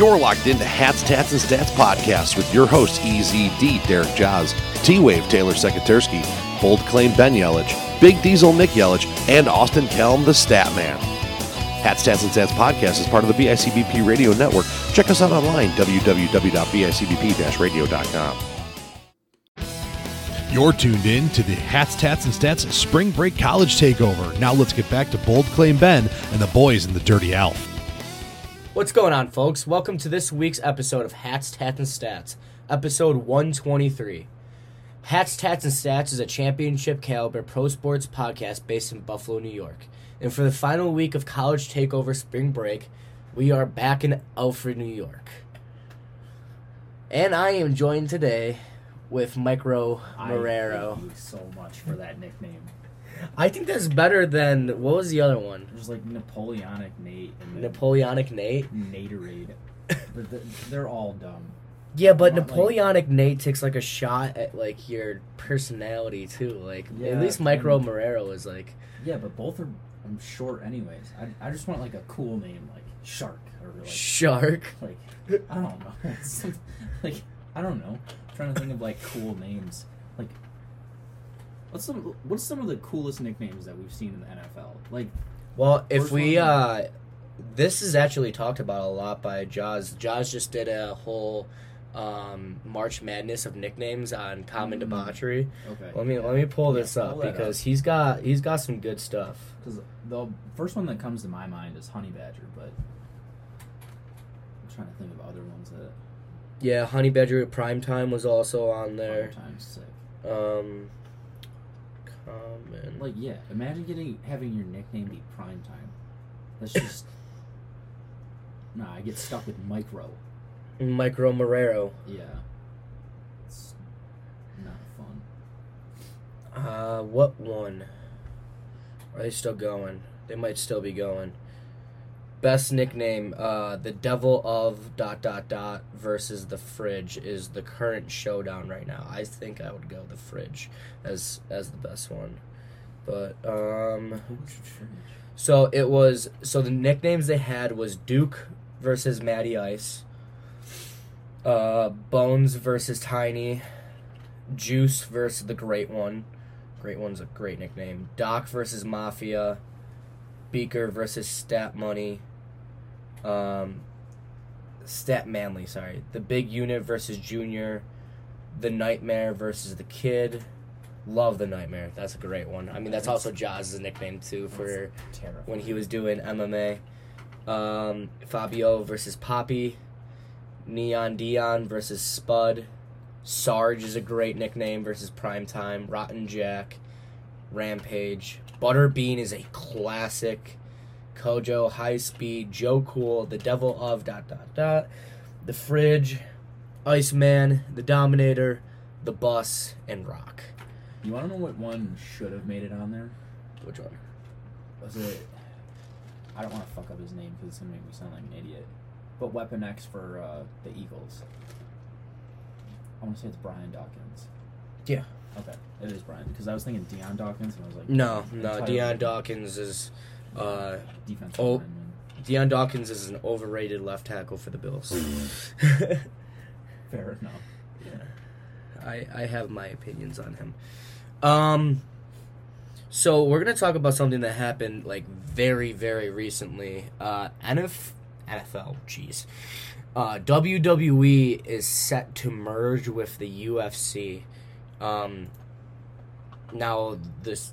You're locked into Hats, Tats, and Stats podcast with your hosts EZD, Derek Jaws, T-Wave, Taylor Sekatarsky, Bold Claim, Ben Yelich, Big Diesel, Nick Yelich, and Austin Kelm, the Stat Man. Hats, Stats, and Stats podcast is part of the BICBP radio network. Check us out online, www.bicbp-radio.com. You're tuned in to the Hats, Tats, and Stats Spring Break College Takeover. Now let's get back to Bold Claim Ben and the boys in the Dirty Alf. What's going on, folks? Welcome to this week's episode of Hats, Tats, and Stats, episode 123. Hats, Tats, and Stats is a championship caliber pro sports podcast based in Buffalo, New York. And for the final week of college takeover spring break, we are back in Alfred, New York. And I am joined today with Micro I Marrero. thank you so much for that nickname. I think that's better than what was the other one? There's like Napoleonic Nate and then Napoleonic Nate. Natorade. but th- they're all dumb. Yeah, but Not like- Napoleonic Nate takes like a shot at like your personality too. Like Yeah, at least Micro and- Marrero is like Yeah, but both are I'm short anyways. I, I just want like a cool name like Shark or like shark. like I don't know. Some- like I don't know. I'm trying to think of like cool names. Like what's some what's some of the coolest nicknames that we've seen in the NFL? Like Well, if we one. uh this is actually talked about a lot by Jaws. Jaws just did a whole um March Madness of nicknames on Common Mm. Debauchery. okay. Let me let me pull Yeah, this pull up because he's got he's got some good stuff. Because the first one that comes to my mind is Honey Badger, but I'm trying to think of other ones that Yeah, Honey Badger at Prime Time was also on there. other times sick. Um Common Like, yeah, imagine getting having your nickname be Prime Time. That's just nah. I get stuck with Micro. Micro Marrero. Yeah, it's not fun. Uh, what one? Are they still going? They might still be going. Best nickname, uh, the Devil of dot dot dot versus the Fridge is the current showdown right now. I think I would go the Fridge as as the best one, but um, so it was so the nicknames they had was Duke versus Matty Ice, uh, Bones versus Tiny, Juice versus the Great One. Great One's a great nickname. Doc versus Mafia, Beaker versus Stat Money, um, Stat Manly. Sorry, the Big Unit versus Junior, the Nightmare versus the Kid. Love the Nightmare. That's a great one. I mean, that's also Jaws' nickname too for when he was doing MMA. Um, Fabio versus Poppy. Neon Dion versus Spud. Sarge is a great nickname versus Primetime. Rotten Jack. Rampage. Butterbean is a classic. Kojo, High Speed, Joe Cool, The Devil of dot dot dot. The Fridge, Iceman, The Dominator, The Bus, and Rock. You want to know what one should have made it on there? Which one? Was it? I don't want to fuck up his name because it's gonna make me sound like an idiot. But Weapon X for uh, the Eagles. I want to say it's Brian Dawkins. Yeah. Okay, it is Brian because I was thinking Deion Dawkins and I was like, No, no. Deion Dawkins is uh, defensive Oh. lineman. Deion Dawkins is an overrated left tackle for the Bills. Fair enough. Yeah, I, I have my opinions on him. Um, so we're gonna talk about something that happened like very very recently. Uh, NF, NFL, jeez. Uh, WWE is set to merge with the UFC. Um, now this,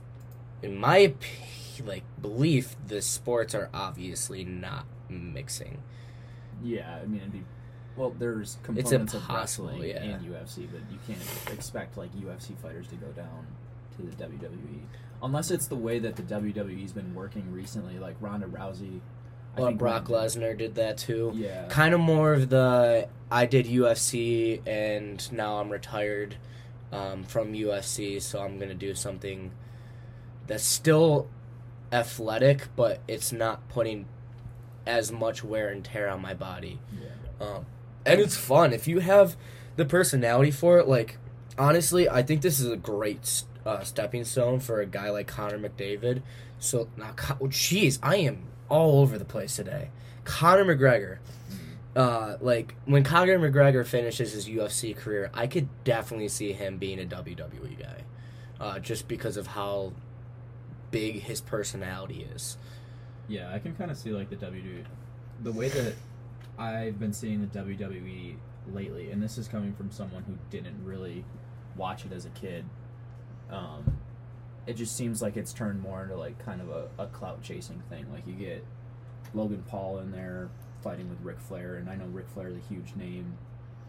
in my op- like belief, the sports are obviously not mixing. Yeah, I mean, it'd be. Well, there's components of wrestling yeah. and UFC, but you can't expect like UFC fighters to go down to the WWE unless it's the way that the WWE's been working recently, like Ronda Rousey. I Well, Brock Lesnar did that too. Yeah. kind of more of the I did UFC and now I'm retired um, from UFC, so I'm gonna do something that's still athletic, but it's not putting as much wear and tear on my body. Yeah. Um, and it's fun if you have the personality for it. Like honestly, I think this is a great uh, stepping stone for a guy like Connor McDavid. So now, oh, jeez, I am all over the place today. Conor McGregor. uh, like when Conor McGregor finishes his UFC career, I could definitely see him being a WWE guy, uh, just because of how big his personality is. Yeah, I can kind of see like the WWE, the way that I've been seeing the WWE lately, and this is coming from someone who didn't really watch it as a kid. Um, it just seems like it's turned more into like kind of a, a clout chasing thing. Like you get Logan Paul in there fighting with Ric Flair, and I know Ric Flair is a huge name,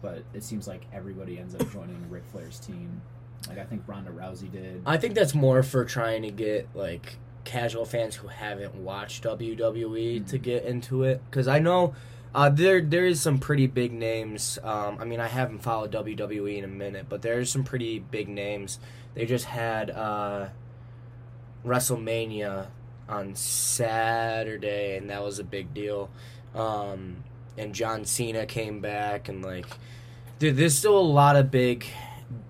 but it seems like everybody ends up joining Ric Flair's team. Like I think Ronda Rousey did. I think that's more for trying to get like casual fans who haven't watched WWE to Mhm. get into it because I know uh, there there is some pretty big names. Um, I mean, I haven't followed WWE in a minute, but there's some pretty big names. They just had uh, WrestleMania on Saturday, and that was a big deal. Um, and John Cena came back, and like, dude, there's still a lot of big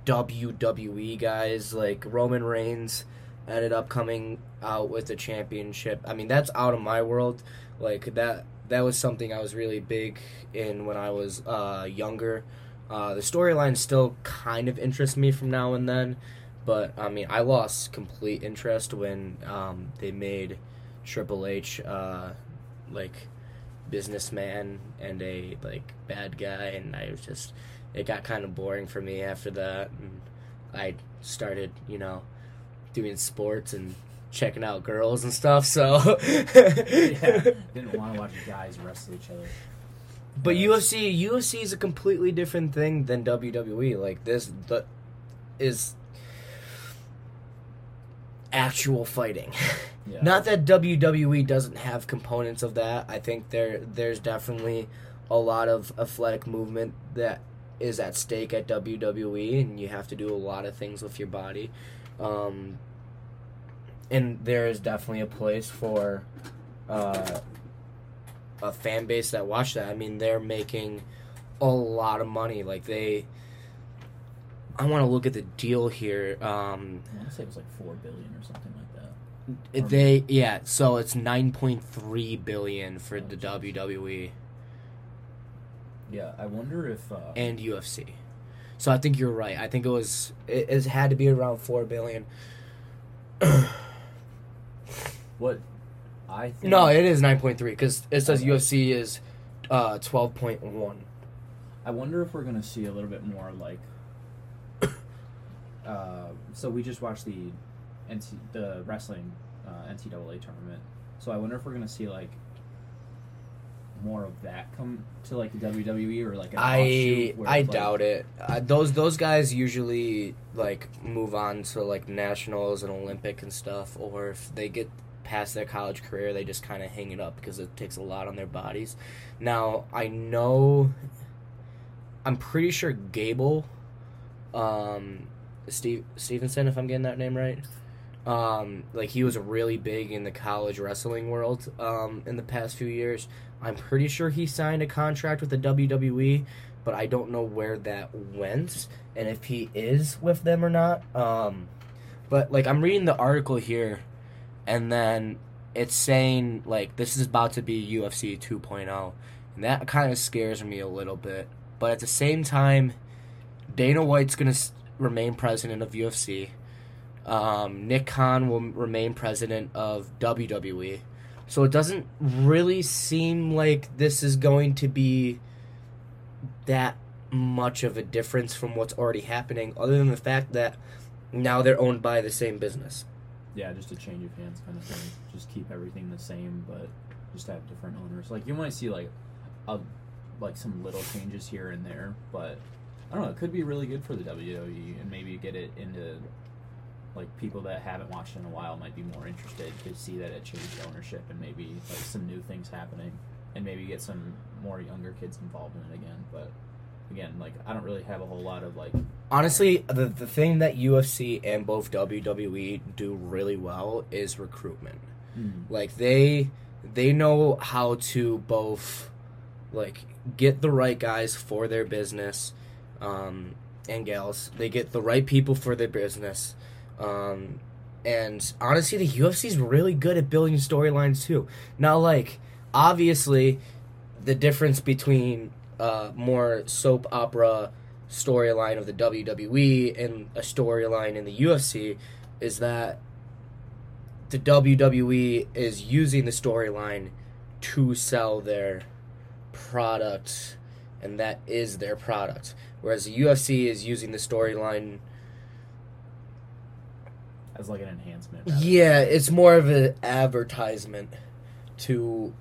WWE guys. Like Roman Reigns ended up coming out with the championship. I mean, that's out of my world. Like that, that was something I was really big in when I was uh, younger. Uh, the storyline still kind of interests me from now and then, but I mean, I lost complete interest when um, they made Triple H uh, like businessman and a like bad guy, and I was just it got kind of boring for me after that. And I started, you know, doing sports and checking out girls and stuff. So, yeah, didn't want to watch guys wrestle each other. But Yeah. UFC UFC is a completely different thing than WWE. Like this the is actual fighting. Yeah. Not that WWE doesn't have components of that. I think there there's definitely a lot of athletic movement that is at stake at WWE and you have to do a lot of things with your body. Um, and there is definitely a place for uh, a fan base that watch that. I mean, they're making a lot of money. Like they, I want to look at the deal here. Um, I want to say it was like four billion or something like that. they yeah, so it's nine point three billion for the WWE Yeah, I wonder if uh, and UFC. So I think you're right. I think it was it, it had to be around four billion. what I think. No, it is nine point three because it says UFC is uh, twelve point one. I wonder if we're gonna see a little bit more like. uh, so we just watched the, NC, the wrestling uh, NCAA tournament. So I wonder if we're gonna see like. More of that come to like the WWE or like an I I like- doubt it. Uh, those those guys usually like move on to like nationals and Olympic and stuff, or if they get past their college career, they just kind of hang it up because it takes a lot on their bodies. Now I know, I'm pretty sure Gable, um, Steve Stevenson, if I'm getting that name right. Um, like he was really big in the college wrestling world um, in the past few years. I'm pretty sure he signed a contract with the WWE, but I don't know where that went and if he is with them or not. Um, but like I'm reading the article here, and then it's saying like this is about to be UFC 2.0, and that kind of scares me a little bit. But at the same time, Dana White's gonna remain president of UFC. Um, Nick Khan will remain president of WWE. So it doesn't really seem like this is going to be that much of a difference from what's already happening, other than the fact that now they're owned by the same business. Yeah, just a change of hands kind of thing. Just keep everything the same, but just have different owners. Like you might see like a like some little changes here and there, but I don't know. It could be really good for the WWE and maybe get it into like people that haven't watched in a while might be more interested to see that it changed ownership and maybe like some new things happening and maybe get some more younger kids involved in it again. But again, like I don't really have a whole lot of like Honestly, the the thing that UFC and both WWE do really well is recruitment. Like they they know how to both like get the right guys for their business um, and gals. They get the right people for their business. Um, and honestly, the UFC is really good at building storylines too. Now, like obviously, the difference between uh, more soap opera storyline of the WWE and a storyline in the UFC is that the WWE is using the storyline to sell their product, and that is their product. Whereas the UFC is using the storyline. As like an enhancement. Yeah, it's more of an advertisement to.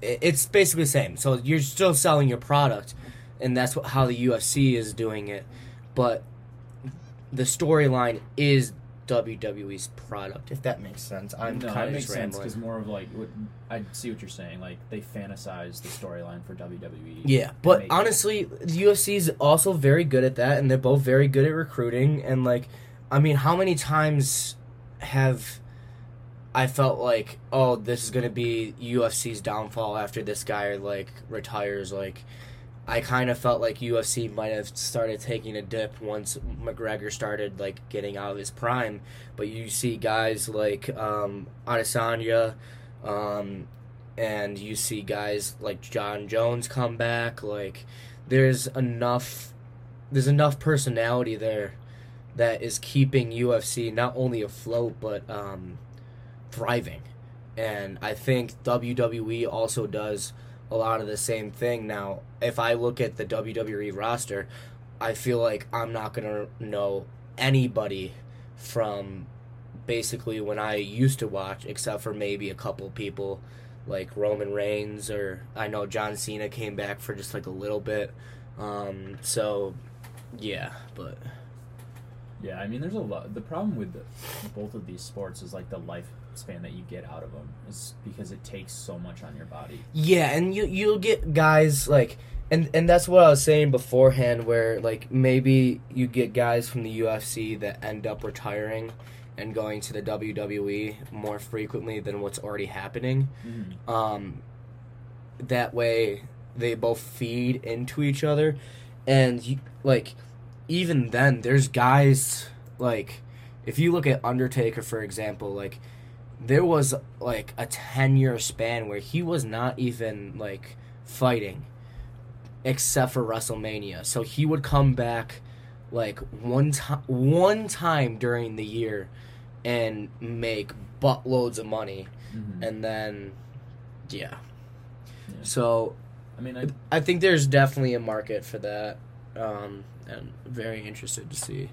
It's basically the same. So you're still selling your product, and that's what, how the UFC is doing it. But the storyline is WWE's product, if that makes sense. I'm no, kind it of makes sense because more of like what I see what you're saying. Like they fantasize the storyline for WWE. Yeah, but honestly, the UFC is also very good at that, and they're both very good at recruiting. And like, I mean, how many times have I felt like, oh, this is gonna be UFC's downfall after this guy like retires? Like, I kind of felt like UFC might have started taking a dip once McGregor started like getting out of his prime. But you see guys like um, Adesanya, um, and you see guys like Jon Jones come back. Like, there's enough, there's enough personality there that is keeping UFC not only afloat but um, thriving. And I think WWE also does a lot of the same thing. Now, if I look at the WWE roster, I feel like I'm not going to know anybody from basically when I used to watch, except for maybe a couple people like Roman Reigns or I know John Cena came back for just like a little bit. Um, so, yeah, but Yeah, I mean, there's a lot. The problem with the, both of these sports is like the lifespan that you get out of them is because it takes so much on your body. Yeah, and you you'll get guys like and and that's what I was saying beforehand where like maybe you get guys from the UFC that end up retiring and going to the WWE more frequently than what's already happening. Um that way they both feed into each other and you, like even then there's guys like if you look at Undertaker for example like there was like a 10 year span where he was not even like fighting except for WrestleMania. So he would come back like one time one time during the year and make buttloads of money Mhm. and then yeah. Yeah. So I mean, I, I think there's definitely a market for that. Um and very interested to see.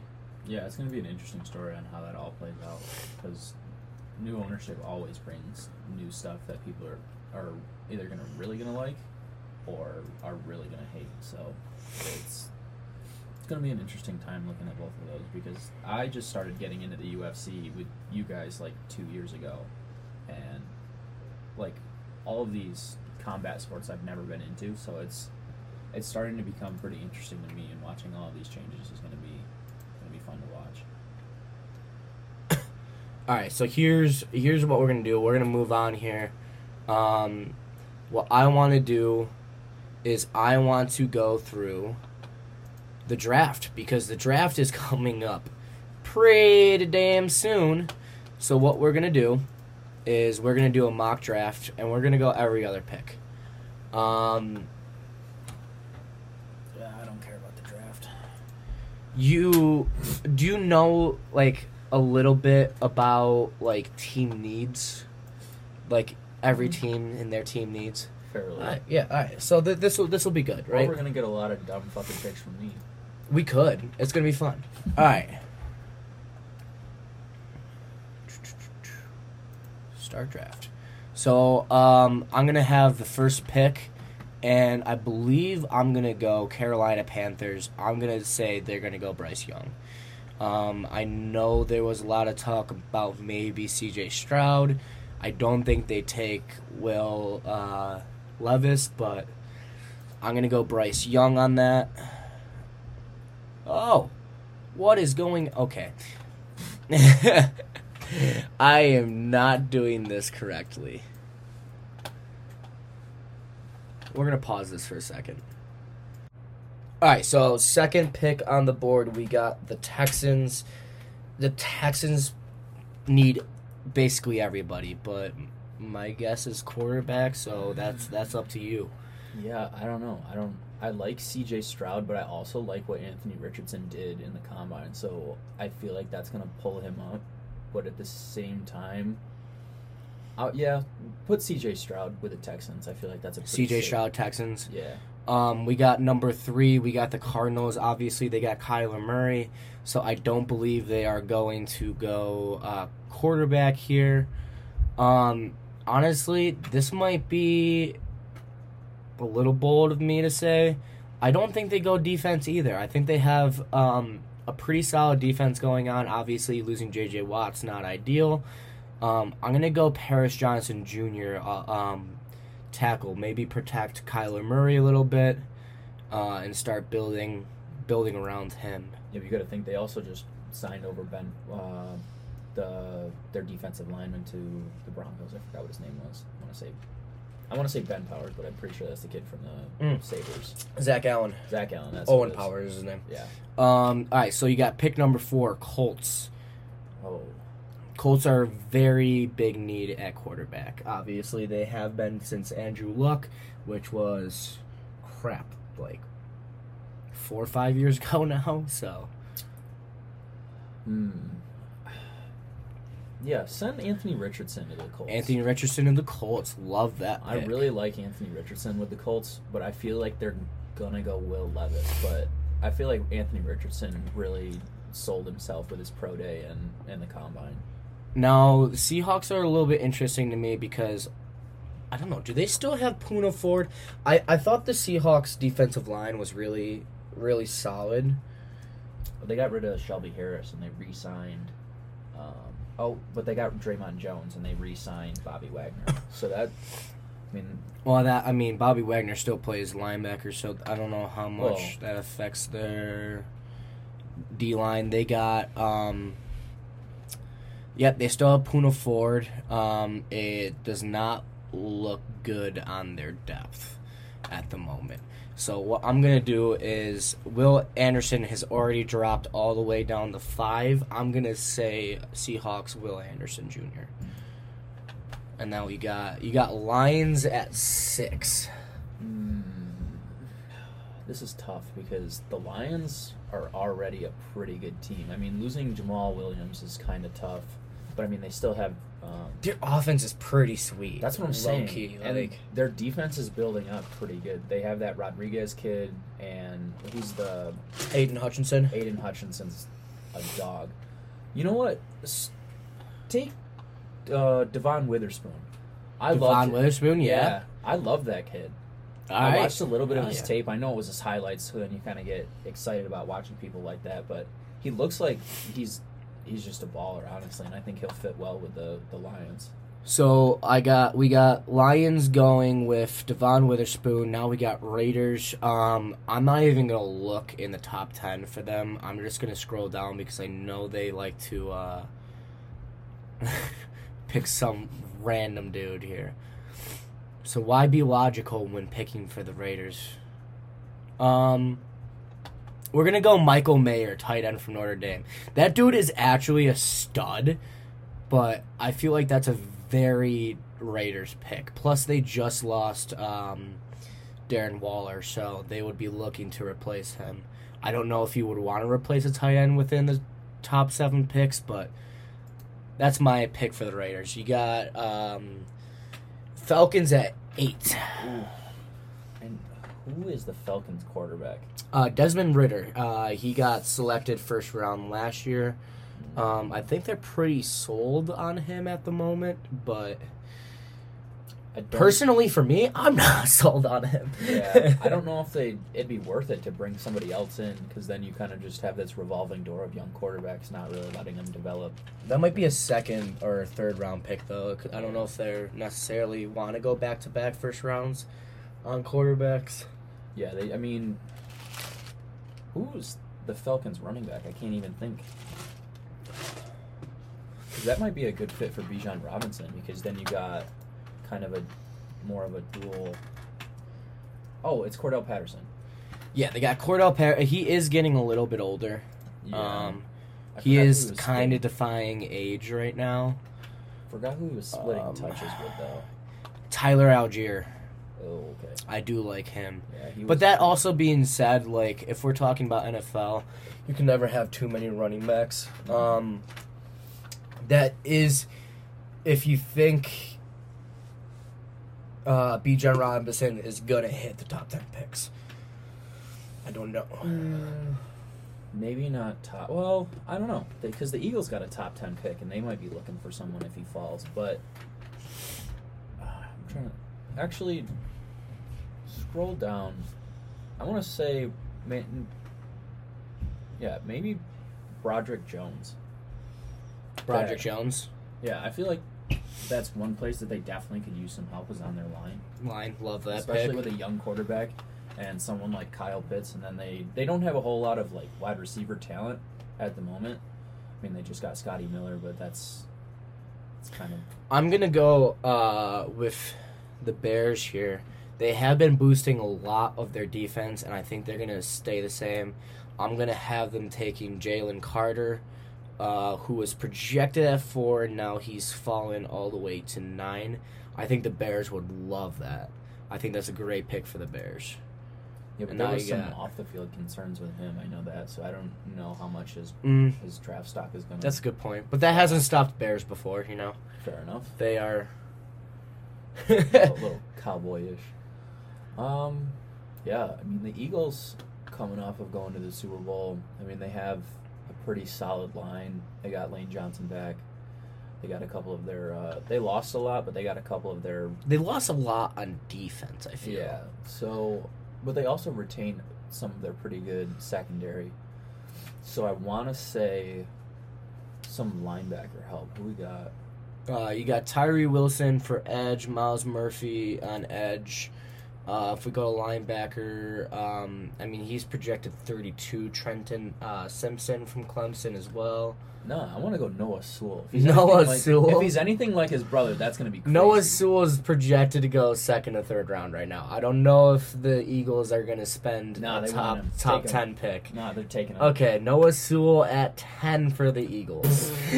yeah, it's going to be an interesting story on how that all plays out because new ownership always brings new stuff that people are are either going to really going to like or are really going to hate. So it's it's going to be an interesting time looking at both of those because I just started getting into the UFC with you guys like two years ago, and like all of these combat sports I've never been into, so it's it's starting to become pretty interesting to me. And watching all of these changes is going to be going to be fun to watch. All right, so here's here's what we're gonna do. We're gonna move on here. Um, what I want to do is I want to go through the draft because the draft is coming up pretty damn soon. So what we're gonna do is we're gonna do a mock draft and we're gonna go every other pick. Um, yeah, I don't care about the draft. You do you know like a little bit about like team needs, like every team and their team needs. Fairly. Alright, yeah, all right. So th- this will this will be good, Well, right? we're gonna get a lot of dumb fucking picks from me. We could. It's gonna be fun. All right. Start draft. So um, I'm gonna have the first pick, and I believe I'm gonna go Carolina Panthers. I'm gonna say they're gonna go Bryce Young. Um, I know there was a lot of talk about maybe C.J. Stroud. I don't think they take Will uh, Levis, but I'm gonna go Bryce Young on that. Oh, what is going? Okay, I am not doing this correctly. We're gonna pause this for a second. All right, so second pick on the board, we got the Texans. The Texans need basically everybody, but my guess is quarterback. So that's that's up to you. Yeah, I don't know. I don't. I like C.J. Stroud, but I also like what Anthony Richardson did in the combine. So I feel like that's gonna pull him up. But at the same time, uh, yeah, put C.J. Stroud with the Texans. I feel like that's a pretty CJ Stroud Texans. Yeah, Um, we got number three. We got the Cardinals. Obviously, they got Kyler Murray, so I don't believe they are going to go uh, quarterback here. Um, honestly, this might be a little bold of me to say. I don't think they go defense either. I think they have um, a pretty solid defense going on. Obviously, losing J.J. Watt's not ideal. Um, I'm gonna go Paris Johnson Jr. Uh, um, tackle, maybe protect Kyler Murray a little bit, uh, and start building building around him. yeah. You got to think they also just signed over Ben, uh, the their defensive lineman to the Broncos. I forgot what his name was. I want to say, I want to say Ben Powers, but I'm pretty sure that's the kid from the Mm. Sabres. Zach Allen, Zach Allen. That's Owen. Powers is his name. Yeah. Um, all right, so you got pick number four, Colts. Oh. Colts are very big need at quarterback. Obviously, they have been since Andrew Luck, which was crap, like four or five years ago now. So Hmm. Yeah, send Anthony Richardson to the Colts. Anthony Richardson and the Colts love that. I really like Anthony Richardson with the Colts, but I feel like they're gonna go Will Levis. But I feel like Anthony Richardson really sold himself with his pro day and and the combine. Now, the Seahawks are a little bit interesting to me because I don't know. Do they still have Poona Ford? I, I thought the Seahawks defensive line was really really solid. But they got rid of Shelby Harris and they re-signed. Um, oh, but they got Dre'Mont Jones and they re-signed Bobby Wagner. so that, I mean, Well, that I mean, Bobby Wagner still plays linebacker, so I don't know how much Well- that affects their D line. They got um. Yep, they still have Poona Ford. Um, it does not look good on their depth at the moment. So what I'm gonna do is Will Anderson has already dropped all the way down to five. I'm gonna say Seahawks Will Anderson Jr. And now you got you got Lions at six. This is tough because the Lions are already a pretty good team. I mean, losing Jamaal Williams is kind of tough, but I mean they still have. Um, Their offense is pretty sweet. That's what I'm Low saying. Key, and like their defense is building up pretty good. They have that Rodriguez kid, and who's the Aidan Hutchinson. Aidan Hutchinson's a dog. You know what? Take uh, Devon Witherspoon. I Devon love Witherspoon, yeah. I love that kid. All I right. watched a little bit of his yeah. tape. I know it was his highlights, so then you kind of get excited about watching people like that. But he looks like he's he's just a baller, honestly, and I think he'll fit well with the the Lions. So I got we got Lions going with Devon Witherspoon. Now we got Raiders. Um, I'm not even gonna look in the top ten for them. I'm just gonna scroll down because I know they like to uh, pick some random dude here. So why be logical when picking for the Raiders? Um, we're gonna go Michael Mayer, tight end from Notre Dame. That dude is actually a stud but I feel like that's a very Raiders pick. Plus, they just lost um, Darren Waller, so they would be looking to replace him. I don't know if you would want to replace a tight end within the top seven picks, but that's my pick for the Raiders. You got um, Falcons at eight. And who is the Falcons quarterback? Uh, Desmond Ridder. Uh, he got selected first round last year. Um, I think they're pretty sold on him at the moment, but personally, for me, I'm not sold on him. yeah, I don't know if they it'd be worth it to bring somebody else in because then you kind of just have this revolving door of young quarterbacks not really letting them develop. That might be a second or third round pick, though. 'cause I don't know if they necessarily want to go back to back first rounds on quarterbacks. Yeah, they. I mean, who's the Falcons running back? I can't even think. 'Cause that might be a good fit for Bijan Robinson because then you got kind of a more of a dual. Oh, it's Cordarrelle Patterson. Yeah, they got Cordell Perry. He is getting a little bit older. Um, he is kind of defying age right now. Forgot who he was splitting um, touches with though. Tyler Allgeier. Oh, okay. I do like him. Yeah, But that also being said, like if we're talking about NFL, you can never have too many running backs. Um, that is, if you think uh, Bijan Robinson is gonna hit the top ten picks, I don't know. Mm, maybe not top. Well, I don't know because the Eagles got a top ten pick, and they might be looking for someone if he falls. But uh, I'm trying to actually scroll down. I want to say, man, yeah, maybe Broderick Jones. Broderick Yeah. Jones Yeah, I feel like that's one place that they definitely could use some help is on their line. line, love that especially pick. with a young quarterback and someone like Kyle Pitts, and then they they don't have a whole lot of like wide receiver talent at the moment. I mean, they just got Scotty Miller, but that's it's kind of I'm gonna go uh, with the Bears here. They have been boosting a lot of their defense, and I think they're gonna stay the same. I'm gonna have them taking Jalen Carter, uh, who was projected at four, and now he's fallen all the way to nine. I think the Bears would love that. I think that's a great pick for the Bears. yeah. But And there was some got- off the field concerns with him. I know that, so I don't know how much his Mm, his draft stock is going. to that's a good point, but that hasn't stopped Bears before. You know, fair enough. they are. a little cowboyish. Um, yeah, I mean the Eagles coming off of going to the Super Bowl. I mean they have pretty solid line. They got Lane Johnson back. They got a couple of their. Uh, they lost a lot, but they got a couple of their. They lost a lot on defense. I feel. Yeah. So, but they also retained some of their pretty good secondary. So I want to say some linebacker help. Who we got? Uh, you got Tyree Wilson for edge, Myles Murphy on edge. Uh, if we go to linebacker, um, I mean he's projected 32. Trenton uh, Simpson from Clemson as well. No, I want to go Noah Sewell. If he's Noah anything like- Sewell? If he's anything like his brother, that's going to be crazy. Noah Sewell is projected to go second or third round right now. I don't know if the Eagles are going to spend Nah, a top top Take ten him. pick. No, they're taking him. Okay, Noah Sewell at ten for the Eagles.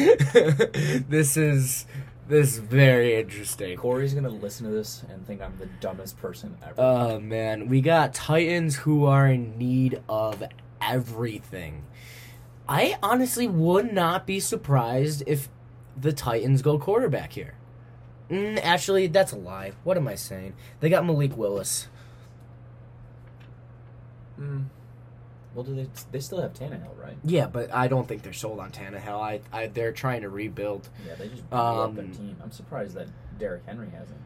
this is this is very interesting. Corey's gonna listen to this and think I'm the dumbest person ever. Oh man, we got Titans who are in need of everything. I honestly would not be surprised if the Titans go quarterback here. Mm, actually, that's a lie. What am I saying? They got Malik Willis. Mm. Well, do they? They still have Tannehill, right? Yeah, but I don't think they're sold on Tannehill. I, I they're trying to rebuild. Yeah, they just blew up their Um, team. I'm surprised that Derrick Henry hasn't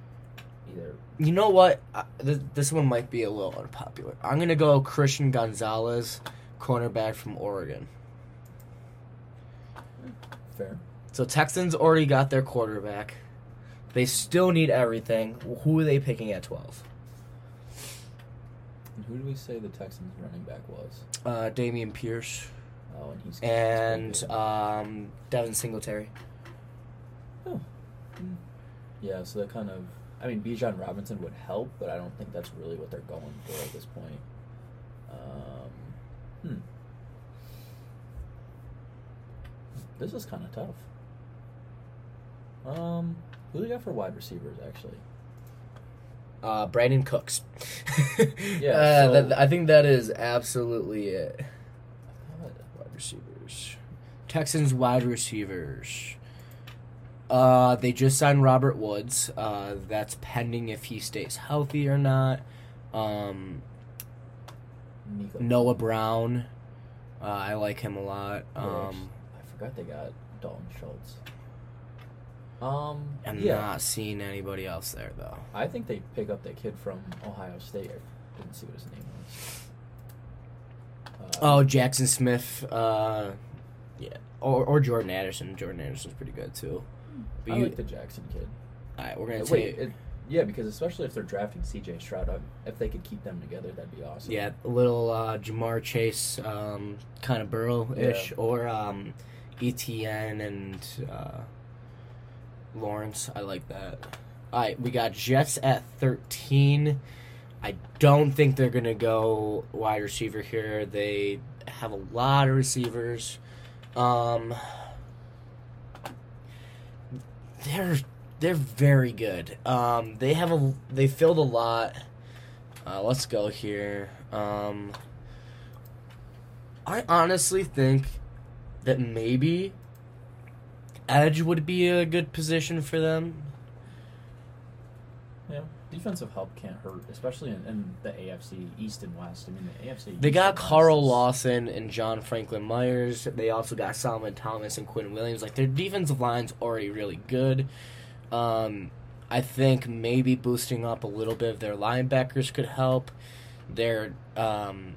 either. You know what? Uh, th- this one might be a little unpopular. I'm gonna go Christian Gonzalez, cornerback from Oregon. Fair. So Texans already got their quarterback. They still need everything. Who are they picking at 12? And who do we say the Texans running back was? Uh, Dameon Pierce Oh, and he's and um, Devin Singletary. Oh. Yeah, so that kind of. I mean, Bijan Robinson would help, but I don't think that's really what they're going for at this point. Um, hmm. This is kind of tough. Um, who do they got for wide receivers? Actually, Uh, Brandin Cooks. Yeah, uh, so- that- I think that is absolutely it. Wide receivers. Texans wide receivers. Uh, they just signed Robert Woods. Uh, that's pending if he stays healthy or not. Um, Nico. Noah Brown. Uh, I like him a lot. Um, I forgot they got Dalton Schultz. Um, I'm yeah, not seeing anybody else there though. I think they pick up that kid from Ohio State. I didn't see what his name was. Uh, Oh, Jaxon Smith. Uh, yeah, or or Jordan Anderson. Jordan Anderson's pretty good too. But I you, like the Jackson kid. all right, we're gonna Wait, take it, yeah, because especially if they're drafting C.J. Stroud, uh, if they could keep them together, that'd be awesome. yeah a little uh, Ja'Marr Chase, um, kind of Burrow ish, Yeah. or um, ETN and uh, Lawrence. I like that. All right, we got Jets at thirteen. I don't think they're gonna go wide receiver here. They have a lot of receivers. Um, they're they're very good. Um, they have a they filled a lot. Uh, let's go here. Um, I honestly think that maybe edge would be a good position for them. Yeah, defensive help can't hurt, especially in, in the AFC East and West. I mean, the AFC. They got Carl Lawson and John Franklin Myers. They also got Solomon Thomas and Quinn Williams. Like their defensive line's already really good. Um, I think maybe boosting up a little bit of their linebackers could help. Their um,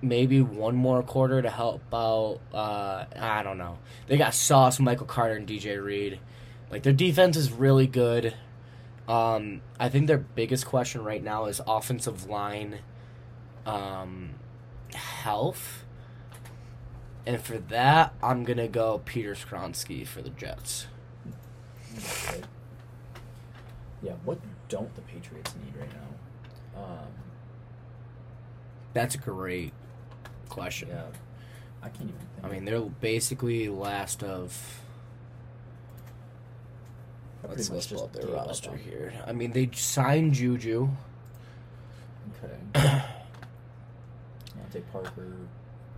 maybe one more quarter to help out. Uh, I don't know. They got Sauce, Michael Carter, and DJ Reed. Like their defense is really good. Um, I think their biggest question right now is offensive line um, health. And for that, I'm gonna go Peter Skoronski for the Jets. Okay. Yeah, what don't the Patriots need right now? Um, That's great question. yeah, I can't even. Think I mean, they're basically last of. I Let's, let's pull up their roster here. I mean, they signed Juju. Okay. Dante Parker.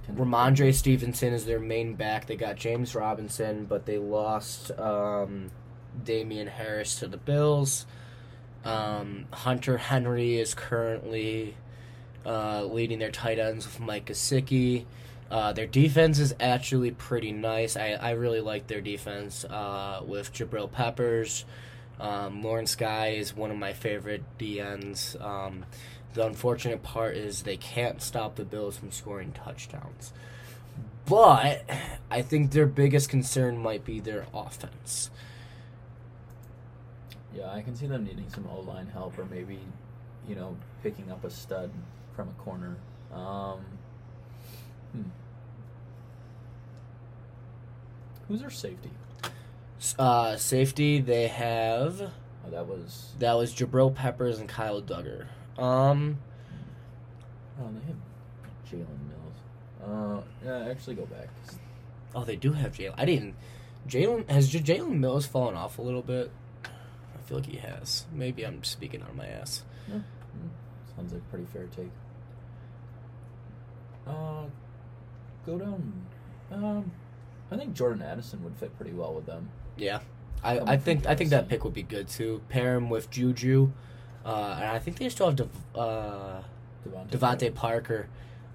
Kendrick Rhamondre Stevenson is their main back. They got James Robinson, but they lost um, Damien Harris to the Bills. Um, Hunter Henry is currently uh, leading their tight ends with Mike Gesicki. Uh, their defense is actually pretty nice. I, I really like their defense uh, with Jabril Peppers. Um, Lawrence Guy is one of my favorite DNs. Um, the unfortunate part is they can't stop the Bills from scoring touchdowns. But I think their biggest concern might be their offense. Yeah, I can see them needing some O line help, or maybe, you know, picking up a stud from a corner. Um, hmm. Who's their safety? Uh, safety, they have Oh, that was. that was Jabril Peppers and Kyle Dugger. Um, Oh, they have Jalen Mills. Uh, yeah, actually, go back. oh, they do have Jalen. I didn't. Jalen has Jalen Mills fallen off a little bit. I feel like he has. Maybe I'm speaking on my ass. Yeah, mm, sounds like a pretty fair take. Uh, go down. Um, I think Jordan Addison would fit pretty well with them. Yeah, I, I think I think that pick would be good too. Pair him with Juju, uh, and I think they still have Dev- uh, DeVante. DeVante Parker.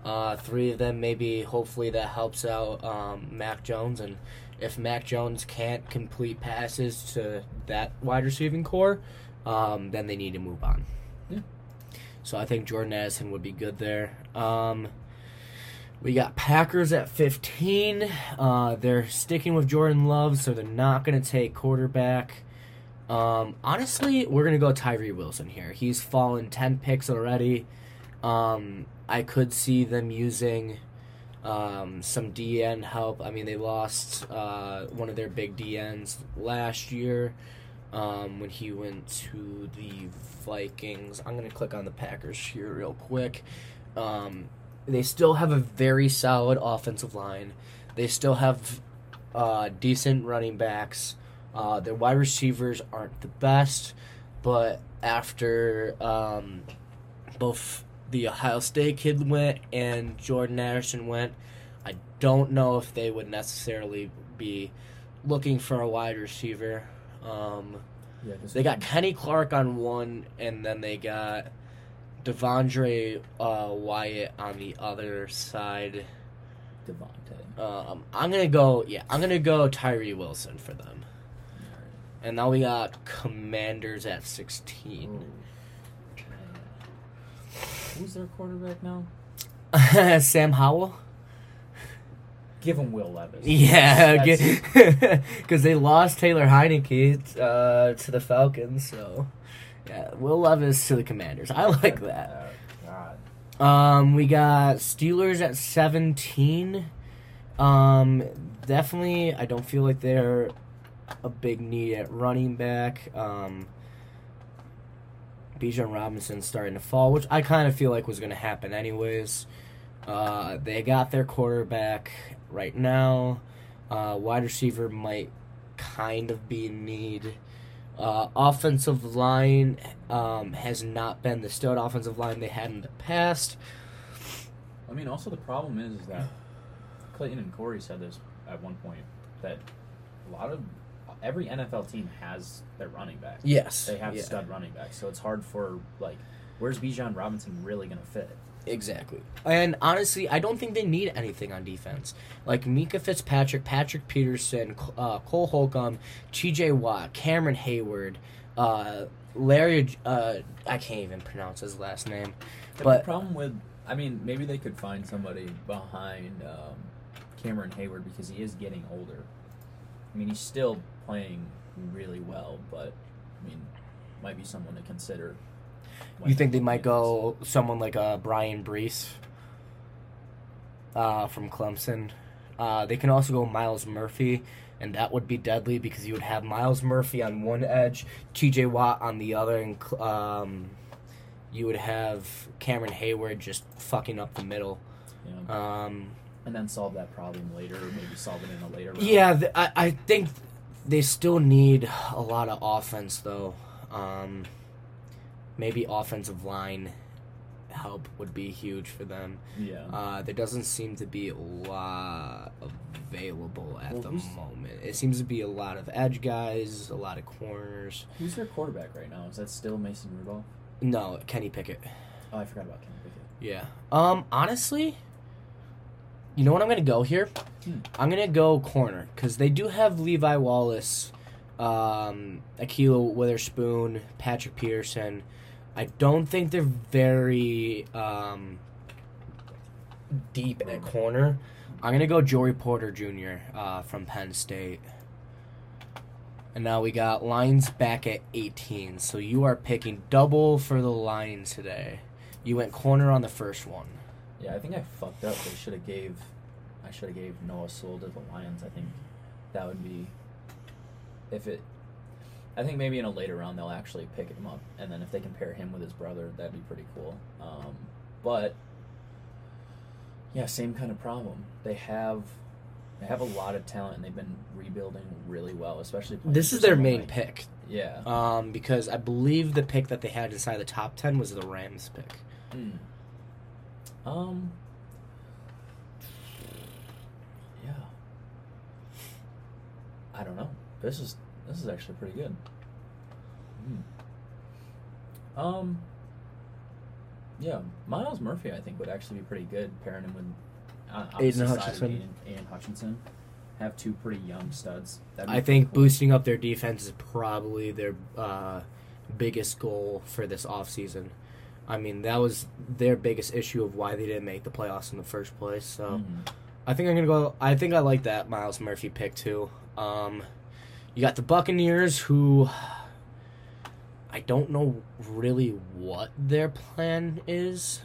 Uh, three of them, maybe. Hopefully, that helps out um, Mac Jones. And if Mac Jones can't complete passes to that wide receiving core, um, then they need to move on. Yeah. So I think Jordan Addison would be good there. Um, we got Packers at 15. Uh, they're sticking with Jordan Love, so they're not going to take quarterback. Um, honestly, we're going to go Tyree Wilson here. He's fallen 10 picks already. Um, I could see them using um, some DN help. I mean, they lost uh, one of their big DNs last year um, when he went to the Vikings. I'm going to click on the Packers here real quick. They still have a very solid offensive line. They still have uh, decent running backs. Uh, their wide receivers aren't the best, but after um, both the Ohio State kid went and Jordan Anderson went, I don't know if they would necessarily be looking for a wide receiver. Um, Yeah, they got Kenny Clark on one, and then they got Devondre uh, Wyatt on the other side. Devonte. Um, I'm gonna go. Yeah, I'm gonna go Tyree Wilson for them. And now we got Commanders at 16. Who's their quarterback now? Sam Howell. Give him Will Levis. Yeah, because they lost Taylor Heinicke uh, to the Falcons. So, yeah, Will Levis to the Commanders. I like that. Oh, God. Um, we got Steelers at 17. Um, definitely, I don't feel like they're a big need at running back. Um, Bijan Robinson starting to fall, which I kind of feel like was going to happen anyways. Uh, they got their quarterback right now. Uh, wide receiver might kind of be in need. Uh, offensive line um, has not been the stud offensive line they had in the past. I mean, also the problem is, is that Clayton and Corey said this at one point that a lot of every NFL team has their running back. Yes, They have yeah. stud running backs, so it's hard for like, where's Bijan Robinson really gonna fit? Exactly. And honestly, I don't think they need anything on defense. Like Minkah Fitzpatrick, Patrick Peterson, uh, Cole Holcomb, TJ Watt, Cameron Heyward, uh, Larry, uh, I can't even pronounce his last name. The But problem with, I mean, maybe they could find somebody behind um, Cameron Heyward because he is getting older. I mean, he's still playing really well, but I mean, might be someone to consider. You think they might go someone like uh, Bryan Bresee uh, from Clemson? Uh, they can also go Myles Murphy, and that would be deadly because you would have Myles Murphy on one edge, TJ Watt on the other, and um, you would have Cameron Heyward just fucking up the middle. Yeah. Um, and then solve that problem later, or maybe solve it in a later. round. yeah, th- I, I think they still need a lot of offense, though. Um, maybe offensive line help would be huge for them. yeah. Uh, there doesn't seem to be a lot available at Well, the moment. It seems to be a lot of edge guys, a lot of corners. Who's their quarterback right now? Is that still Mason Rudolph? No, Kenny Pickett. Oh, I forgot about Kenny Pickett. Yeah. Um. Honestly, you know what I'm gonna go here? Hmm. I'm gonna go corner because they do have Levi Wallace, um, Ahkello Witherspoon, Patrick Peterson. I don't think they're very um, deep at corner. I'm gonna go Joey Porter Jr. Uh, from Penn State. And now we got Lions back at 18. So you are picking double for the Lions today. You went corner on the first one. Yeah, I think I fucked up. They should have gave. I should have gave Noah Sewell to the Lions. I think that would be. If it, I think maybe in a later round they'll actually pick him up, and then if they can pair him with his brother, that'd be pretty cool. Um, but yeah, same kind of problem. They have, they have a lot of talent, and they've been rebuilding really well, especially. This is their main like- pick. Yeah. Um, because I believe the pick that they had inside the top 10 was the Rams pick. Hmm. Um. Yeah. I don't know. This is this is actually pretty good. Hmm. Um. Yeah, Myles Murphy, I think would actually be pretty good pairing him with uh, of Hutchinson. Aidan, Aidan Hutchinson. Have two pretty young studs. I think cool. boosting up their defense is probably their uh, biggest goal for this offseason. I mean, that was their biggest issue of why they didn't make the playoffs in the first place. So Mhm. I think I'm gonna go. I think I like that Myles Murphy pick too. Um, you got the Buccaneers, who I don't know really what their plan is,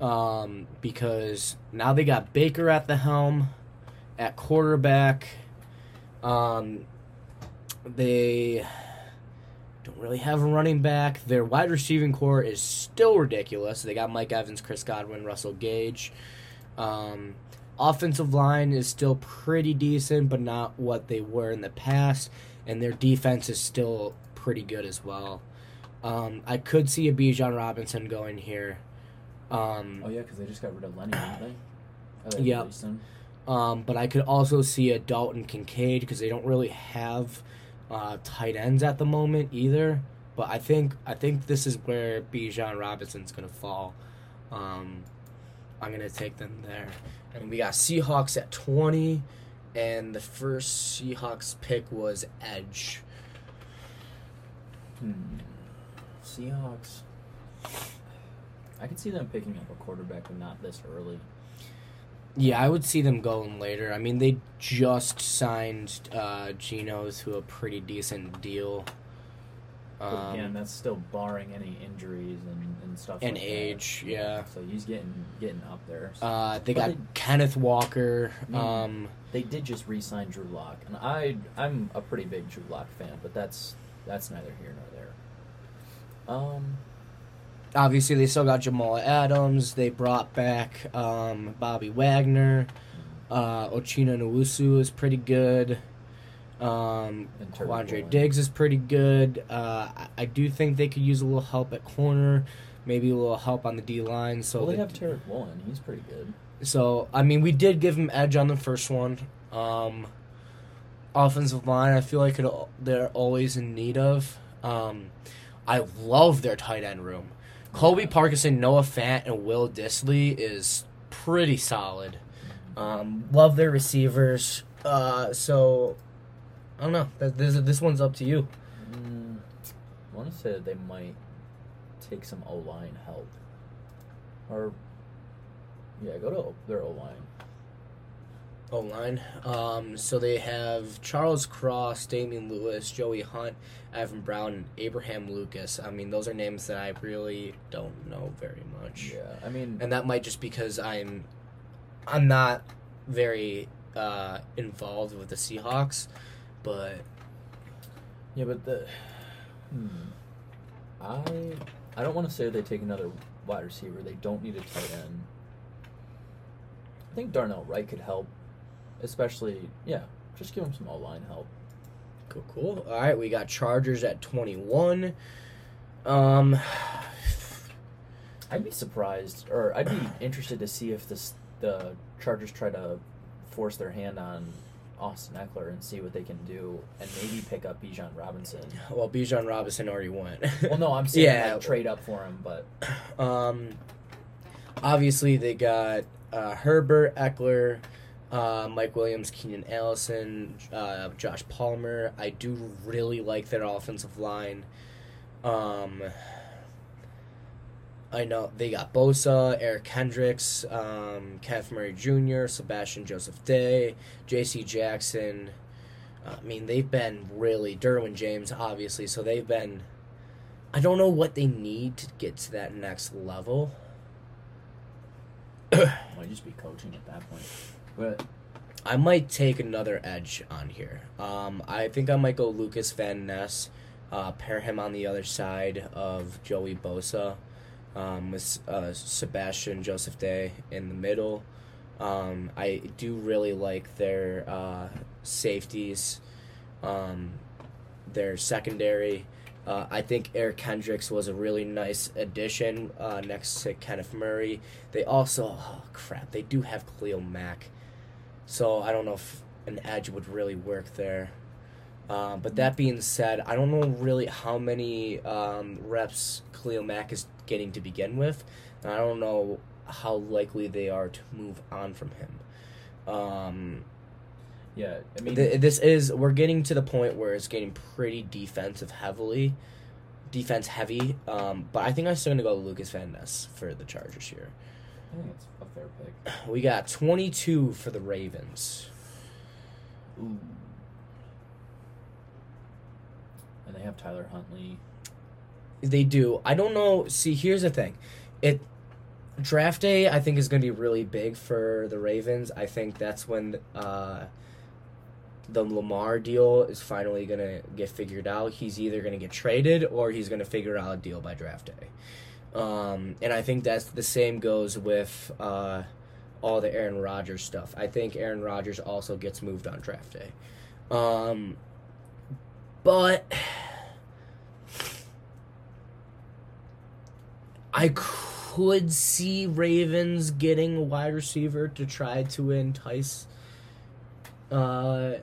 um, because now they got Baker at the helm, at quarterback. Um, they don't really have a running back. Their wide receiving core is still ridiculous. They got Mike Evans, Chris Godwin, Russell Gage. Um, offensive line is still pretty decent, but not what they were in the past. And their defense is still pretty good as well. Um, I could see a Bijan Robinson going here. Um, Oh yeah, because they just got rid of Lenny, didn't they? Oh, Yep. Um, but I could also see a Dalton Kincaid because they don't really have uh, tight ends at the moment either. But I think I think this is where Bijan Robinson's gonna fall. Um, I'm gonna take them there, and we got Seahawks at 20, and the first Seahawks pick was Edge. Hmm. Seahawks. I could see them picking up a quarterback, but not this early. Yeah, I would see them going later. I mean, they just signed uh, to a pretty decent deal. But Um, again, that's still barring any injuries and, and stuff. And like that. age, yeah. So he's getting getting up there. So Uh, they But got they- Kenneth Walker. Mm. Um, they did just re-sign Drew Lock, and I I'm a pretty big Drew Lock fan, but that's that's neither here nor there. Um, obviously, they still got Jamal Adams. They brought back um, Bobby Wagner. Uh, Uchenna Nwosu is pretty good. Um, And Quandre Diggs is pretty good. Uh, I, I do think they could use a little help at corner, maybe a little help on the D line. So well, they the- have Tariq Woolen. He's pretty good. So I mean, we did give him edge on the first one. Um, offensive line, I feel like it, they're always in need of. Um, I love their tight end room. Colby Parkinson, Noah Fant, and Will Dissly is pretty solid. Um, love their receivers. Uh, so I don't know. That- This this one's up to you. Mm, I want to say that they might take some O line help, or yeah, go to O- their O line. O line. Um, so they have Charles Cross, Damien Lewis, Joey Hunt, Evan Brown, and Abraham Lucas. I mean, those are names that I really don't know very much. Yeah, I mean, And that might just because I'm, I'm not very uh, involved with the Seahawks, but yeah, but the hmm, I I don't want to say they take another wide receiver. They don't need a tight end. I think Darnell Wright could help, especially yeah. Just give him some O line help. cool, cool. All right, we got Chargers at twenty one. Um, I'd be surprised, or I'd be interested to see if this the Chargers try to force their hand on Austin Ekeler and see what they can do, and maybe pick up Bijan Robinson. well, Bijan Robinson already went. Well, no, I'm saying Yeah. like, trade up for him, but Um, obviously they got uh, Herbert, Ekeler, uh, Mike Williams, Keenan Allison, uh, Josh Palmer. I do really like their offensive line. Um, I know they got Bosa, Eric Hendricks, um, Murray Jr., Sebastian Joseph Day, J.C. Jackson. I mean, they've been really Derwin James, obviously. So they've been. I don't know what they need to get to that next level. might just be coaching at that point. But I might take another edge on here. Um, I think I might go Lukas Van Ness, uh, pair him on the other side of Joey Bosa, um, with uh, Sebastian Joseph Day in the middle. Um, I do really like their uh, safeties, um, their secondary. Uh, I think Eric Kendricks was a really nice addition uh, next to Kenneth Murray. They also, oh crap, they do have Khalil Mack. So I don't know if an edge would really work there. Um, but that being said, I don't know really how many um, reps Cleo Mack is getting to begin with, and I don't know how likely they are to move on from him. Um, yeah, I mean, th- this is we're getting to the point where it's getting pretty defensive heavily, defense heavy. Um, but I think I'm still gonna go Lukas Van Ness for the Chargers here. I think it's a fair pick. We got 22 for the Ravens. Ooh. And they have Tyler Huntley. They do. I don't know. See, here's the thing. It draft day I think is going to be really big for the Ravens. I think that's when uh, the Lamar deal is finally going to get figured out. He's either going to get traded or he's going to figure out a deal by draft day. Um, and I think that's the same goes with uh, all the Aaron Rodgers stuff. I think Aaron Rodgers also gets moved on draft day. Um, but I could see Ravens getting a wide receiver to try to entice uh,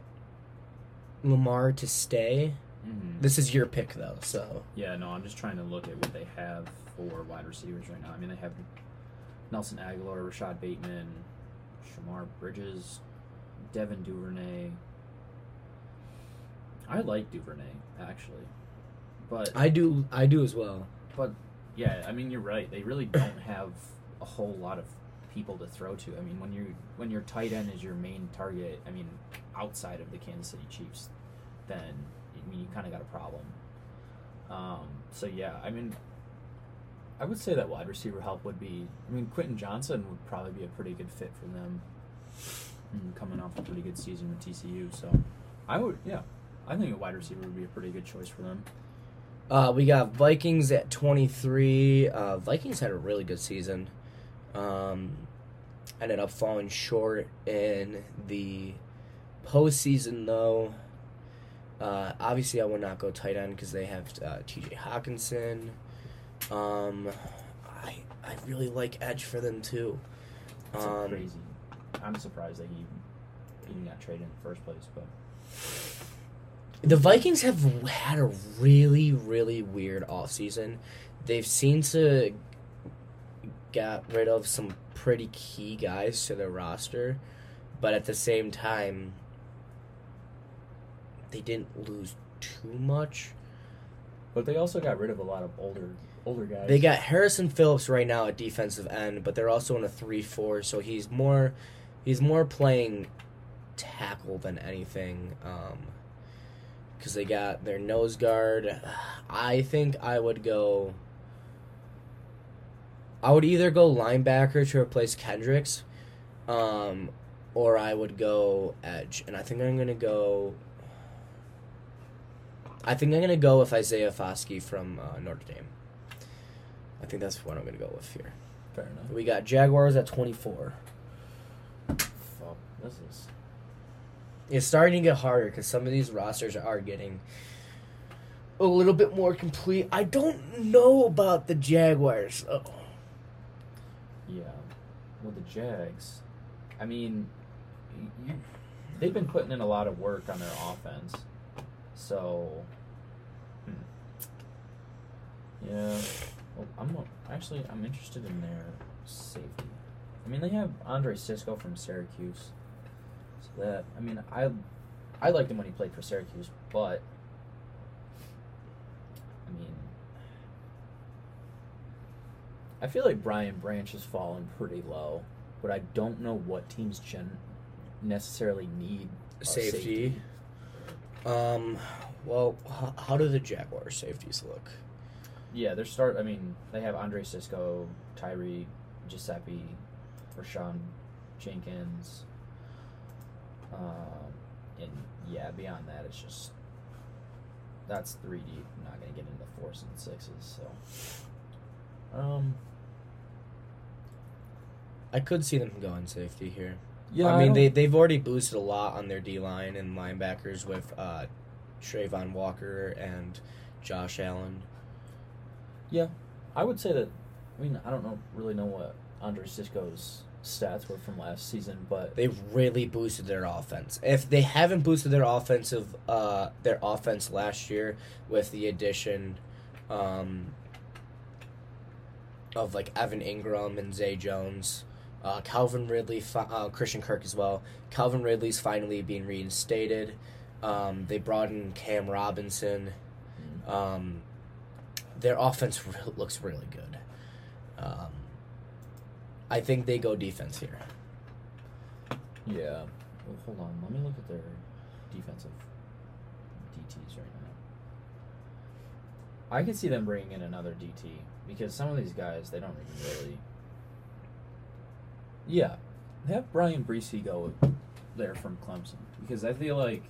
Lamar to stay. Mm-hmm. This is your pick, though, so Yeah, no, I'm just trying to look at what they have for wide receivers right now. I mean, they have Nelson Agholor, Rashod Bateman, Shamar Bridges, Devin Duvernay. I like Duvernay actually, but I do. I do as well. but yeah, I mean you're right. They really don't have a whole lot of people to throw to. I mean when you when your tight end is your main target, I mean outside of the Kansas City Chiefs, then I mean you kind of got a problem. Um, so yeah, I mean, I would say that wide receiver help would be. I mean, Quentin Johnson would probably be a pretty good fit for them, coming off a pretty good season with TCU. So I would, yeah, I think a wide receiver would be a pretty good choice for them. Uh, we got Vikings at 23. Uh, Vikings had a really good season. Um, ended up falling short in the postseason, though. Uh, obviously, I would not go tight end because they have uh, T.J. Hockenson. Um, I I really like edge for them too. It's Um, crazy. I'm surprised that he even got traded in the first place, but The Vikings have had a really, really weird offseason. They've seemed to get rid of some pretty key guys to their roster, but at the same time, they didn't lose too much. but they also got rid of a lot of older older guys. They got Harrison Phillips right now at defensive end, but they're also in a three-four, so he's more he's more playing tackle than anything. Um, because they got their nose guard. I think I would go. I would either go linebacker to replace Kendricks, um, or I would go edge, and I think I'm gonna go. I think I'm gonna go with Isaiah Foskey from uh, Notre Dame. I think that's what I'm gonna go with here. fair enough. We got Jaguars at 24. Fuck, this is It's starting to get harder because some of these rosters are getting a little bit more complete. I don't know about the Jaguars. Oh. yeah. Well, the Jags, I mean, you, they've been putting in a lot of work on their offense, so hmm. yeah. Well, I'm actually I'm interested in their safety. I mean, they have Andre Cisco from Syracuse. That I mean, I I liked him when he played for Syracuse, but I mean, I feel like Brian Branch has fallen pretty low, but I don't know what teams gen necessarily need a Safety. Um, well, how, how do the Jaguars safeties look? Yeah, they're start. I mean, they have Andre Cisco, Tyree, Giuseppe, Rayshawn Jenkins. Um, and yeah, beyond that, it's just that's three deep. I'm not gonna get into fours and sixes. So, um, I could see them going safety here. yeah, I mean, don't- they they've already boosted a lot on their D line and linebackers with uh, Travon Walker and Josh Allen. Yeah, I would say that. I mean, I don't know really know what Andre Cisco's stats were from last season, but They've really boosted their offense. If they haven't boosted their offensive, uh, their offense last year with the addition, um, of like Evan Engram and Zay Jones, uh, Calvin Ridley, fi- uh, Christian Kirk as well. Calvin Ridley's finally being reinstated. Um, they brought in Cam Robinson. Um, their offense re- looks really good. Um, I think they go defense here. yeah. Well, hold on, let me look at their defensive DTs right now. I could see them bringing in another DT because some of these guys they don't even really. Yeah, have Bryan Bresee go there from Clemson because I feel like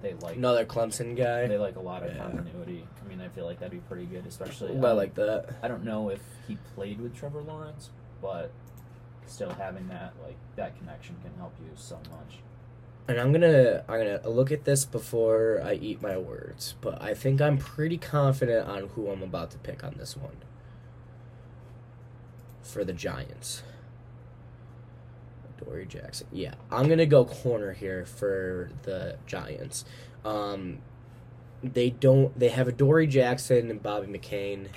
they like Another Clemson guy. they like a lot of Yeah. continuity. I mean, I feel like that'd be pretty good, especially. I um, like that. I don't know if he played with Trevor Lawrence, but still having that like that connection can help you so much. And I'm gonna I'm gonna look at this before I eat my words, but I think I'm pretty confident on who I'm about to pick on this one. For the Giants. Dory Jackson. Yeah, I'm gonna go corner here for the Giants. Um, they don't. They have a Dory Jackson and Bobby McCain.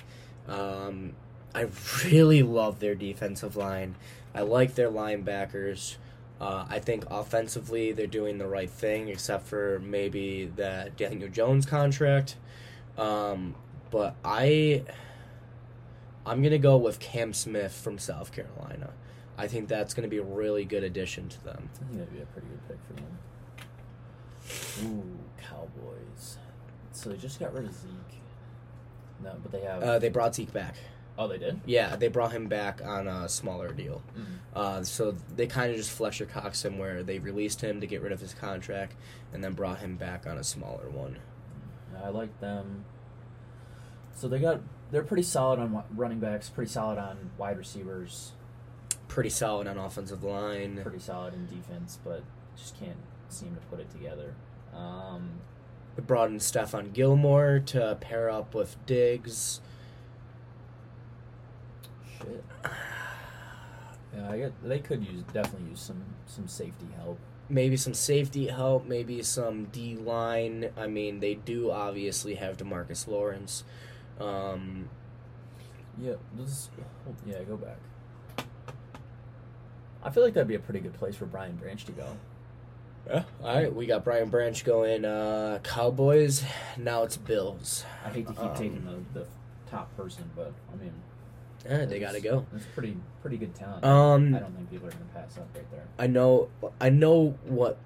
Um, I really love their defensive line. I like their linebackers. Uh, I think offensively they're doing the right thing, except for maybe the Daniel Jones contract. Um, but I, I'm gonna go with Cam Smith from South Carolina. I think that's gonna be a really good addition to them. I think that'd be a pretty good pick for them. Ooh, Cowboys. So they just got rid of Zeke. No, but they have. Uh, they brought Zeke back. Oh, they did. Yeah, they brought him back on a smaller deal. Mm. Uh, so they kind of just Fletcher Cox him where they released him to get rid of his contract, and then brought him back on a smaller one. I like them. So they got. They're pretty solid on running backs. Pretty solid on wide receivers. Pretty solid on offensive line. Pretty solid in defense, but just can't seem to put it together. Um, They brought in Stephon Gilmore to pair up with Diggs. Shit. Yeah, I get. They could use definitely use some some safety help. Maybe some safety help, maybe some D line. I mean, they do obviously have Demarcus Lawrence. Um, Yeah, this, yeah, go back. I feel like that'd be a pretty good place for Brian Branch to go. yeah. All right, we got Brian Branch going uh, Cowboys. Now it's Bills. I hate to keep Um, taking the, the top person, but I mean, Right, they got to go. It's pretty pretty good talent. Um, I don't think people are gonna pass up right there. I know I know what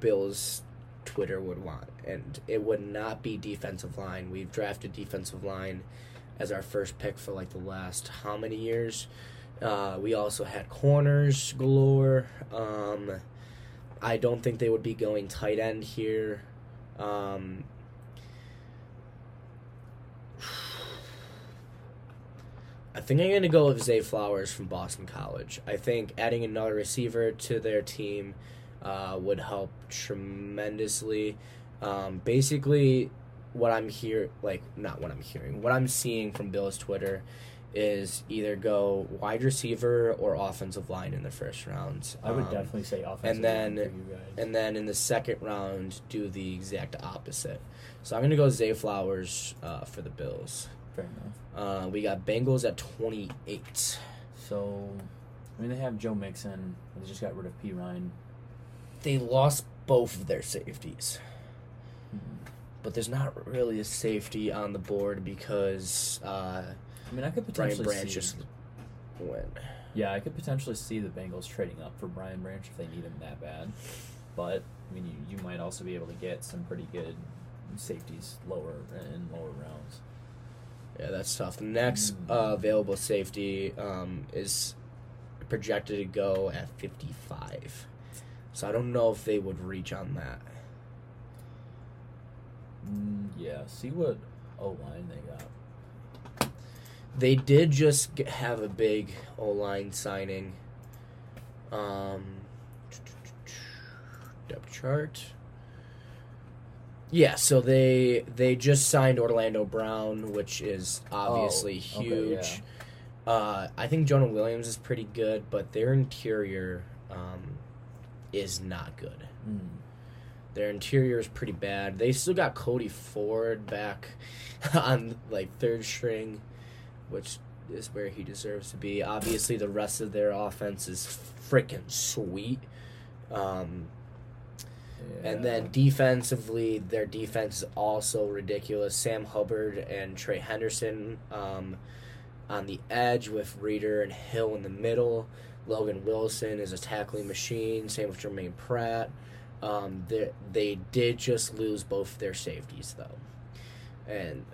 Bill's Twitter would want, and it would not be defensive line. We've drafted defensive line as our first pick for like the last how many years? Uh, we also had corners galore. Um, I don't think they would be going tight end here. Um, I think I'm going to go with Zay Flowers from Boston College. I think adding another receiver to their team uh, would help tremendously. Um, basically, what I'm here like not what I'm hearing, what I'm seeing from Bill's Twitter is either go wide receiver or offensive line in the first round. I would Um, definitely say offensive. and then- line for you guys. and then in the second round do the exact opposite. So I'm gonna go Zay Flowers uh, for the Bills. Fair enough. Uh, we got Bengals at 28. So, I mean, they have Joe Mixon. They just got rid of P Ryan. They lost both of their safeties, Hmm. but there's not really a safety on the board because uh, I mean, I could potentially Brian Branch see. just went. Yeah, I could potentially see the Bengals trading up for Brian Branch if they need him that bad. But I mean, you, you might also be able to get some pretty good safeties lower in lower rounds. Yeah, that's tough. The next Hmm. uh, available safety um, is projected to go at 55. So I don't know if they would reach on that. Mm, yeah, see what O line they got. They did just get, have a big O line signing. Um, depth chart. Yeah, so they they just signed Orlando Brown, which is obviously Oh, okay, huge. uh, I think Jonah Williams is pretty good, but their interior um, is not good. Mm. Their interior is pretty bad. They still got Cody Ford back on like third string, which is where he deserves to be. Obviously, the rest of their offense is freaking sweet. Um, and then defensively, their defense is also ridiculous. Sam Hubbard and Trey Hendrickson um, on the edge with Reader and Hill in the middle. Logan Wilson is a tackling machine. Same with Germaine Pratt. Um, they, they did just lose both their safeties though, and.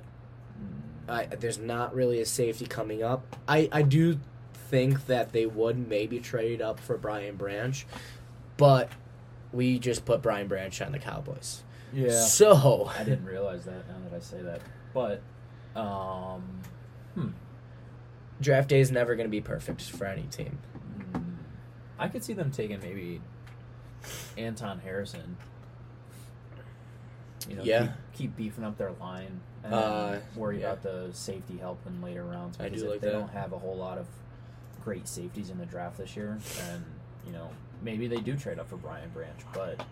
I, there's not really a safety coming up. I, I do think that they would maybe trade up for Brian Branch, but we just put Brian Branch on the Cowboys. yeah. So I didn't realize that now that I say that. But, um, hmm. draft day is never going to be perfect for any team. Mm. I could see them taking maybe Anton Harrison. You know, Yeah. keep, keep beefing up their line and Uh, worry yeah. about the safety help in later rounds. I Because do if like they that. don't have a whole lot of great safeties in the draft this year, and you know maybe they do trade up for Brian Branch, but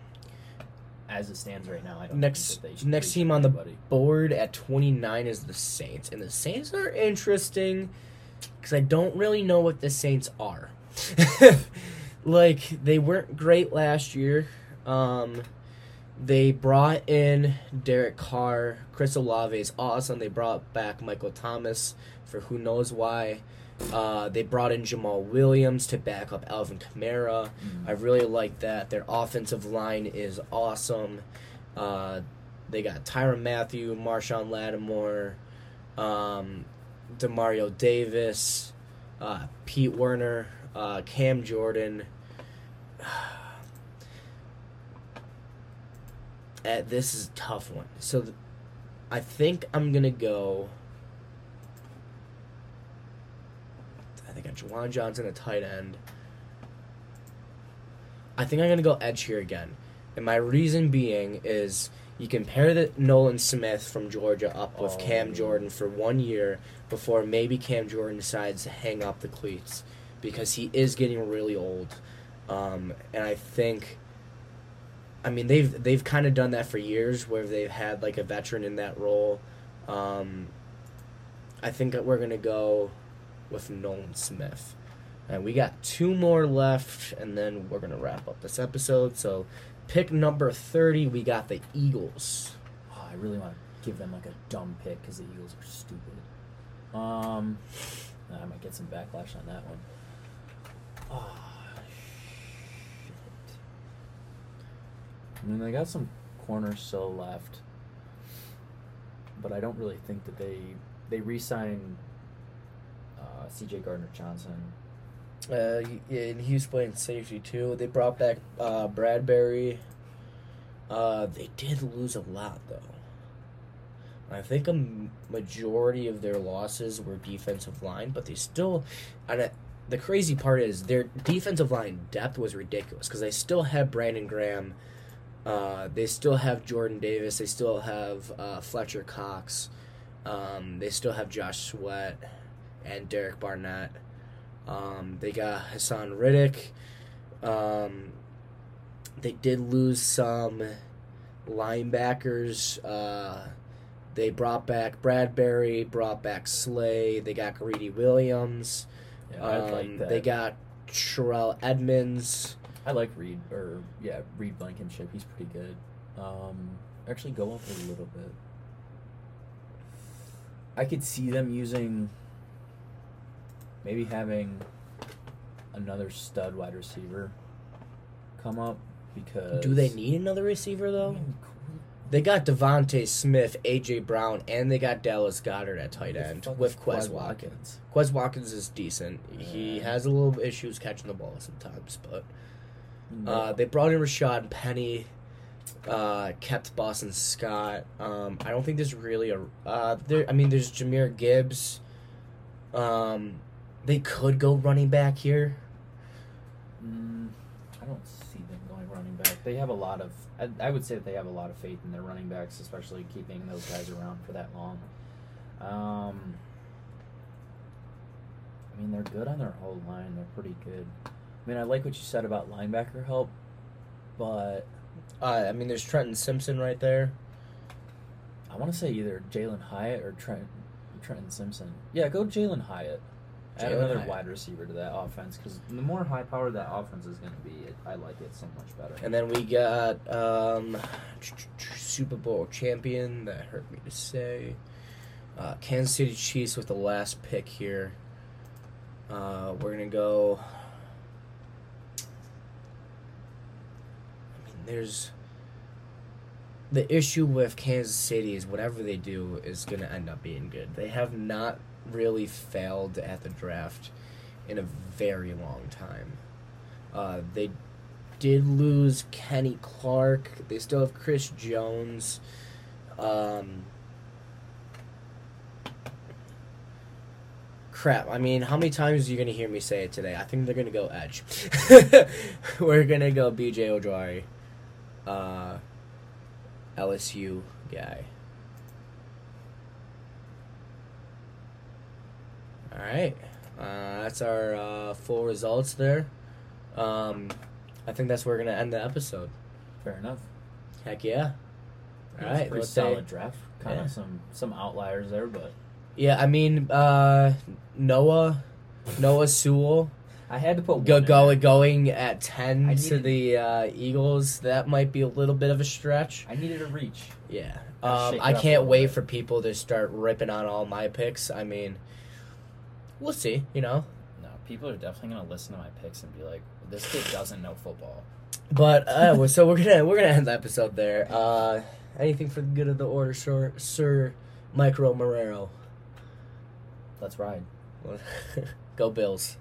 as it stands right now, I don't Next think that they should next team on the board at 29 is the Saints, and the Saints are interesting because I don't really know what the Saints are. like they weren't great last year. Um, they brought in Derek Carr. Chris Olave is awesome. They brought back Michael Thomas for who knows why. Uh, they brought in Jamaal Williams to back up Alvin Kamara. Mm. I really like that. Their offensive line is awesome. Uh, they got Tyrann Mathieu, Marshon Lattimore, um, Demario Davis, uh, Pete Werner, uh, Cam Jordan. Uh, this is a tough one. So th- I think I'm going to go. I think I got Juwan Johnson at tight end. I think I'm going to go edge here again. And my reason being is You can pair the Nolan Smith from Georgia up with Oh. Cam Jordan for one year before maybe Cam Jordan decides to hang up the cleats because he is getting really old. Um, and I think, I mean, they've they've kind of done that for years where they've had like a veteran in that role. Um, I think that we're gonna go with Nolan Smith. And we got two more left, and then we're gonna wrap up this episode. So, pick number thirty, we got the Eagles. Oh, I really want to give them like a dumb pick because the Eagles are stupid. Um, I might get some backlash on that one. Oh, shit. I mean, they got some corners still left, but I don't really think that they they re-signed uh, C.J. Gardner Johnson. Uh, yeah, and he was playing safety too. They brought back uh, Bradbury. Uh, they did lose a lot though. I think a majority of their losses were defensive line, but they still. And the crazy part is their defensive line depth was ridiculous because they still have Brandon Graham. Uh, they still have Jordan Davis. They still have uh, Fletcher Cox. Um, they still have Josh Sweat and Derek Barnett. Um, they got Haason Reddick. Um, they did lose some linebackers. Uh, they brought back Bradbury, brought back Slay. They got Greedy Williams. Yeah, I Um, like that. They got Sherelle Edmonds. I like Reed or yeah, Reed Blankenship. He's pretty good. Um, actually, go up a little bit. I could see them using maybe having another stud wide receiver come up because Do they need another receiver though? They got DeVonta Smith, AJ Brown, and they got Dallas Goedert at tight end with Quez Quez Watkins. Quez Watkins is decent. He has a little issues catching the ball sometimes, but No. uh, they brought in Rashaad Penny, uh, kept Boston Scott. Um, I don't think there's really a. Uh, there, I mean, there's Jahmyr Gibbs. Um, they could go running back here. Mm, I don't see them going running back. They have a lot of. I, I would say that they have a lot of faith in their running backs, especially keeping those guys around for that long. Um, I mean, they're good on their whole line. They're pretty good. I mean, I like what you said about linebacker help, but Uh, I mean, there's Trenton Simpson right there. I want to say either Jalin Hyatt or Trent Trenton Simpson. Yeah, go Jalin Hyatt. Add Jalin another Hyatt. wide receiver to that offense because the more high power that offense is going to be, it, I like it so much better. And then we got um, Super Bowl champion. That hurt me to say. Uh, Kansas City Chiefs with the last pick here. Uh, we're gonna go. I mean, there's the issue with Kansas City is whatever they do is gonna end up being good. They have not really failed at the draft in a very long time. Uh, they did lose Kenny Clark. They still have Chris Jones. Um, crap. I mean, how many times are you going to hear me say it today? I think they're going to go Edge. We're going to go BJ Ojulari. Uh, LSU guy. All right. Uh, that's our uh, full results there. Um, I think that's where we're gonna end the episode. Fair enough. Heck yeah! All right, pretty let's say solid draft. Kind Yeah. of some some outliers there, but yeah. I mean, uh, Noah, Noah Sewell, I had to put go, go going at ten I to the uh, Eagles. That might be a little bit of a stretch. I needed a reach. Yeah. Um, I can't wait bit. for people to start ripping on all my picks. I mean, we'll see. You know, No, people are definitely gonna listen to my picks and be like, "This kid doesn't know football." but uh, well, so we're gonna we're gonna end the episode there. Uh, anything for the good of the order, Sir Sir Micro Marrero. Let's ride. Go Bills.